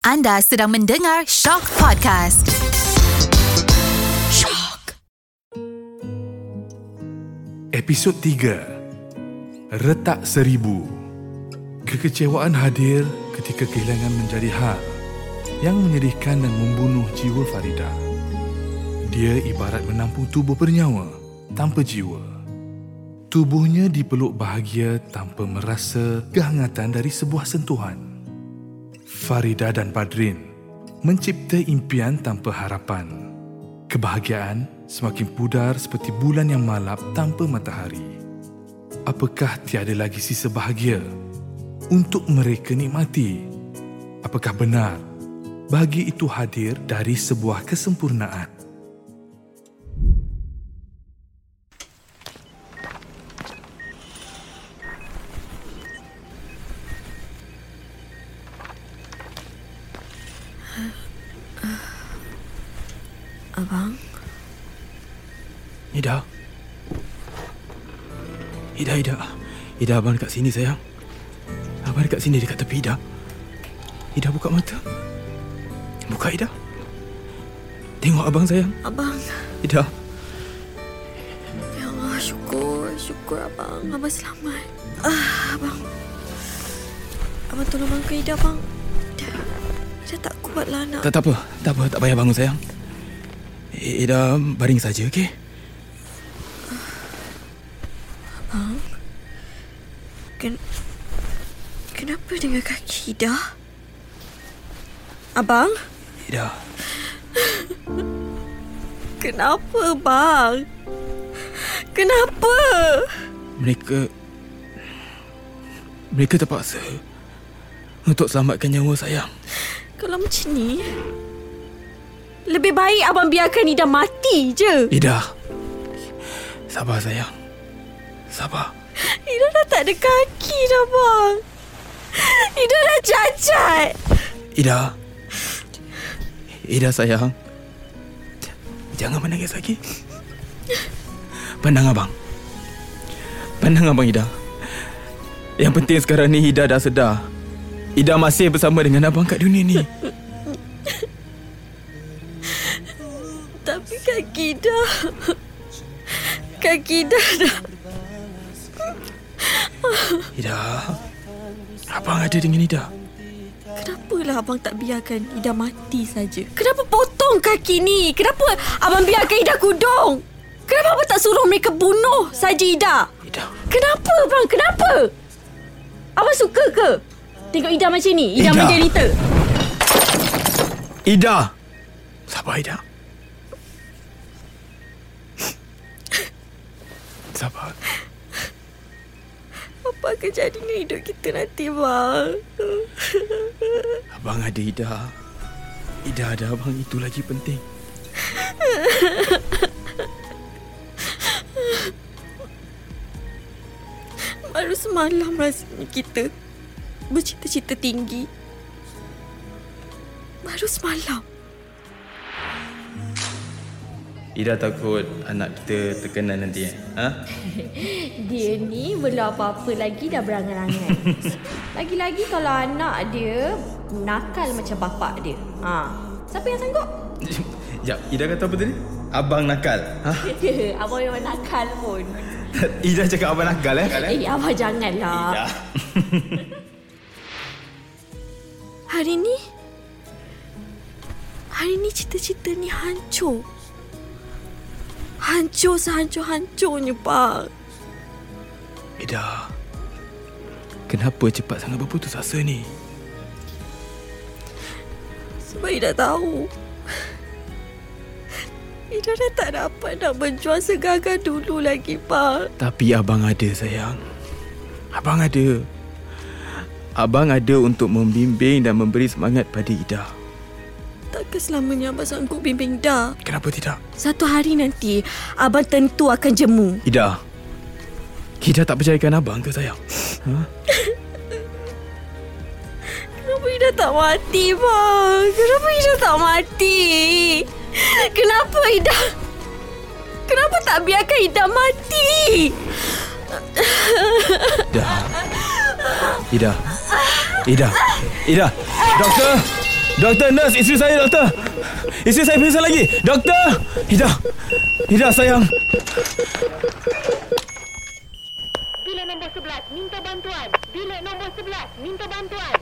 Anda sedang mendengar Shock Podcast. Shock. Episod 3 Retak Seribu Kekecewaan hadir ketika kehilangan menjadi hal yang menyedihkan dan membunuh jiwa Farida. Dia ibarat menampung tubuh bernyawa tanpa jiwa. Tubuhnya dipeluk bahagia tanpa merasa kehangatan dari sebuah sentuhan. Farida dan Badrin mencipta impian tanpa harapan. Kebahagiaan semakin pudar seperti bulan yang malap tanpa matahari. Apakah tiada lagi sisa bahagia untuk mereka nikmati? Apakah benar bagi itu hadir dari sebuah kesempurnaan? Abang, Ida. Ida, Ida. Ida, abang dekat sini, sayang. Abang dekat sini, dekat tepi Ida. Ida, buka mata. Buka, Ida. Tengok abang, sayang. abang. Ida. Ya Allah, syukur. Syukur abang. Abang selamat. Ah, abang. Abang tolong bangkit Ida, abang. Ida, Ida tak kuatlah nak. Tak, tak apa. Tak apa. Tak payah bangun, sayang. Ida, baring saja, okey? Ken Kenapa dengan kaki Ida? Abang? Ida. Kenapa, bang? Kenapa? Mereka... Mereka terpaksa untuk selamatkan nyawa sayang. Kalau macam ni... Lebih baik abang biarkan Ida mati je. Ida. Sabar, sayang. Sabar. Ida dah tak ada kaki dah, bang. Ida dah cacat. Ida. Ida sayang. Jangan menangis lagi. Pandang abang. Pandang abang Ida. Yang penting sekarang ni Ida dah sedar. Ida masih bersama dengan abang kat dunia ni. Kaki dah... Kaki dah dah... Ida. Abang ada dengan Ida. Kenapalah abang tak biarkan Ida mati saja? Kenapa potong kaki ni? Kenapa abang biarkan Ida kudung? Kenapa abang tak suruh mereka bunuh saja Ida? Ida. Kenapa bang? Kenapa? Abang suka ke? Tengok Ida macam ni. Ida, Ida. menderita. Ida. Sabar Ida. Sabar. Apa akan jadi hidup kita nanti bang? Abang ada Ida. Ida ada abang itu lagi penting. Baru semalam rasanya kita bercita-cita tinggi. Baru semalam. Ida takut anak kita terkena nanti eh? Ha? Dia ni belum apa-apa lagi dah berangan-angan. Lagi-lagi kalau anak dia nakal macam bapak dia. Ha. Siapa yang sanggup? Sekejap, Ida kata apa tadi? Abang nakal. Ha? abang memang nakal pun. Ida cakap abang nakal eh? Eh, abang janganlah. Ida. Hari ni Hari ni cita-cita ni hancur Hancur sehancur-hancurnya bang Ida. Kenapa cepat sangat berputus asa ni? Sebab Ida tahu Ida dah tak dapat nak berjuang segagah dulu lagi bang Tapi abang ada sayang. Abang ada. Abang ada untuk membimbing dan memberi semangat pada Ida. Takkan selamanya abang sanggup bimbing Ida Kenapa tidak? Satu hari nanti Abang tentu akan jemu Ida. Ida tak percayakan abang ke sayang? Ha? Kenapa Ida tak mati bang Kenapa Ida tak mati Kenapa Ida Kenapa tak biarkan Ida mati Ida. Ida. Ida. Ida. Doktor. Doktor, nurse, isteri saya, doktor. Isteri saya pingsan lagi. Doktor! Ida. Ida, sayang. Bilik nombor 11, minta bantuan. Bilik nombor 11, minta bantuan.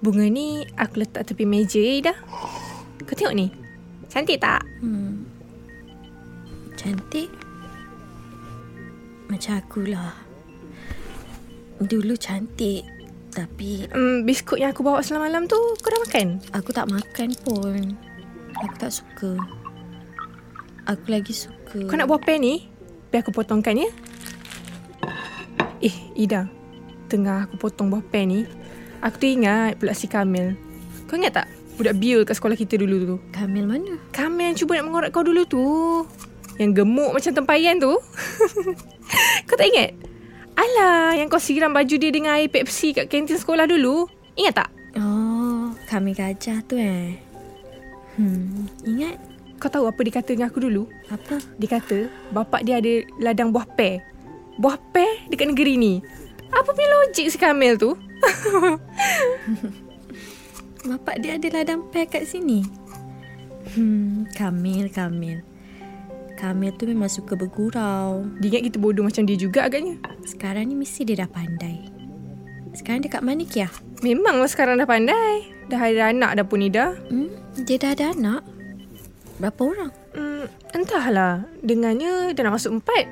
Bunga ni aku letak tepi meja Ida. Kau tengok ni. Cantik tak? Hmm. Cantik. Macam akulah. Dulu cantik. Tapi Hmm, biskut yang aku bawa semalam malam tu kau dah makan? aku tak makan pun. Aku tak suka. Aku lagi suka. Kau nak buah pen ni? Biar aku potongkan ya. Eh, Ida. Tengah aku potong buah pen ni, aku tu ingat pula si Kamil. Kau ingat tak? Budak biol kat sekolah kita dulu tu. Kamil mana? Kamil yang cuba nak mengorat kau dulu tu. Yang gemuk macam tempayan tu. kau tak ingat? Alah, yang kau siram baju dia dengan air Pepsi kat kantin sekolah dulu. Ingat tak? Oh, Kamil gajah tu eh. Hmm, ingat? Kau tahu apa dia kata dengan aku dulu? Apa? Dia kata bapak dia ada ladang buah pear. Buah pear dekat negeri ni. Apa punya logik si Kamil tu? Bapak dia ada ladang pear kat sini. Hmm, Kamil, Kamil. Kamil tu memang suka bergurau. Dia ingat kita bodoh macam dia juga agaknya. Sekarang ni mesti dia dah pandai. Sekarang dia kat mana Kia? Memanglah sekarang dah pandai. Dah ada anak dah pun Ida. Hmm, dia dah ada anak. Berapa orang? Hmm, entahlah. Dengannya dah nak masuk empat.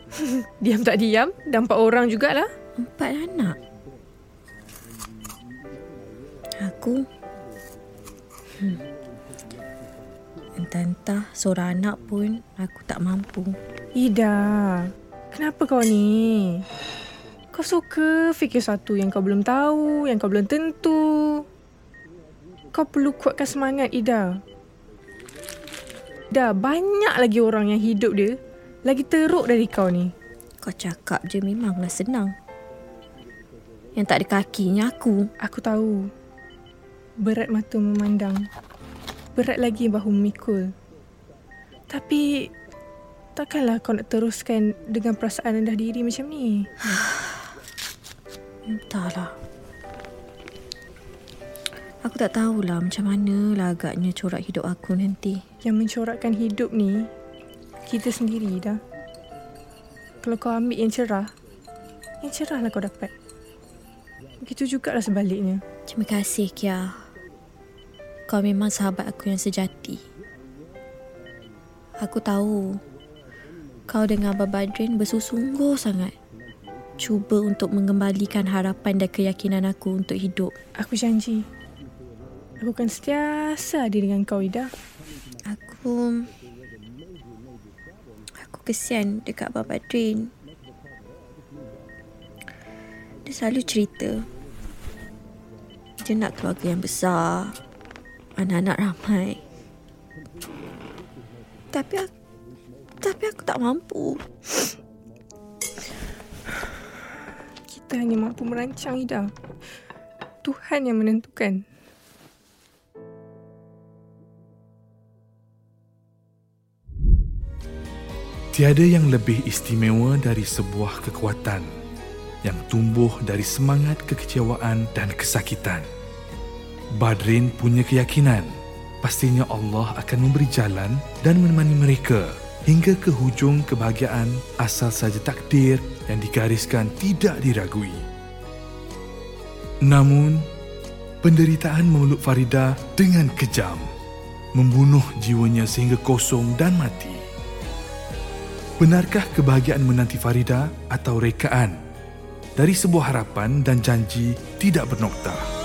diam tak diam. Dah empat orang jugalah. Empat anak. Aku hmm. Entah-entah seorang anak pun aku tak mampu. Ida, kenapa kau ni? Kau suka fikir satu yang kau belum tahu, yang kau belum tentu. Kau perlu kuatkan semangat, Ida. Dah banyak lagi orang yang hidup dia lagi teruk dari kau ni. Kau cakap je memanglah senang. Yang tak ada kakinya aku. Aku tahu. Berat mata memandang. Berat lagi bahu memikul. Tapi takkanlah kau nak teruskan dengan perasaan rendah diri macam ni. Entahlah. Aku tak tahulah macam mana lah agaknya corak hidup aku nanti. Yang mencorakkan hidup ni kita sendiri dah. Kalau kau ambil yang cerah, yang cerah lah kau dapat. Begitu jugalah sebaliknya. Terima kasih Kia. Kau memang sahabat aku yang sejati. Aku tahu kau dengan Abah Badrin bersungguh sangat cuba untuk mengembalikan harapan dan keyakinan aku untuk hidup. Aku janji. Aku akan sentiasa ada dengan kau, Ida. Aku aku kesian dekat Abah Badrin. Dia selalu cerita dia nak keluarga yang besar, anak-anak ramai. Tapi aku, tapi aku tak mampu. Kita hanya mampu merancang, Ida. Tuhan yang menentukan. Tiada yang lebih istimewa dari sebuah kekuatan yang tumbuh dari semangat kekecewaan dan kesakitan. Badrin punya keyakinan pastinya Allah akan memberi jalan dan menemani mereka hingga ke hujung kebahagiaan asal saja takdir yang digariskan tidak diragui. Namun, penderitaan memeluk Farida dengan kejam, membunuh jiwanya sehingga kosong dan mati. Benarkah kebahagiaan menanti Farida atau rekaan dari sebuah harapan dan janji tidak bernokta?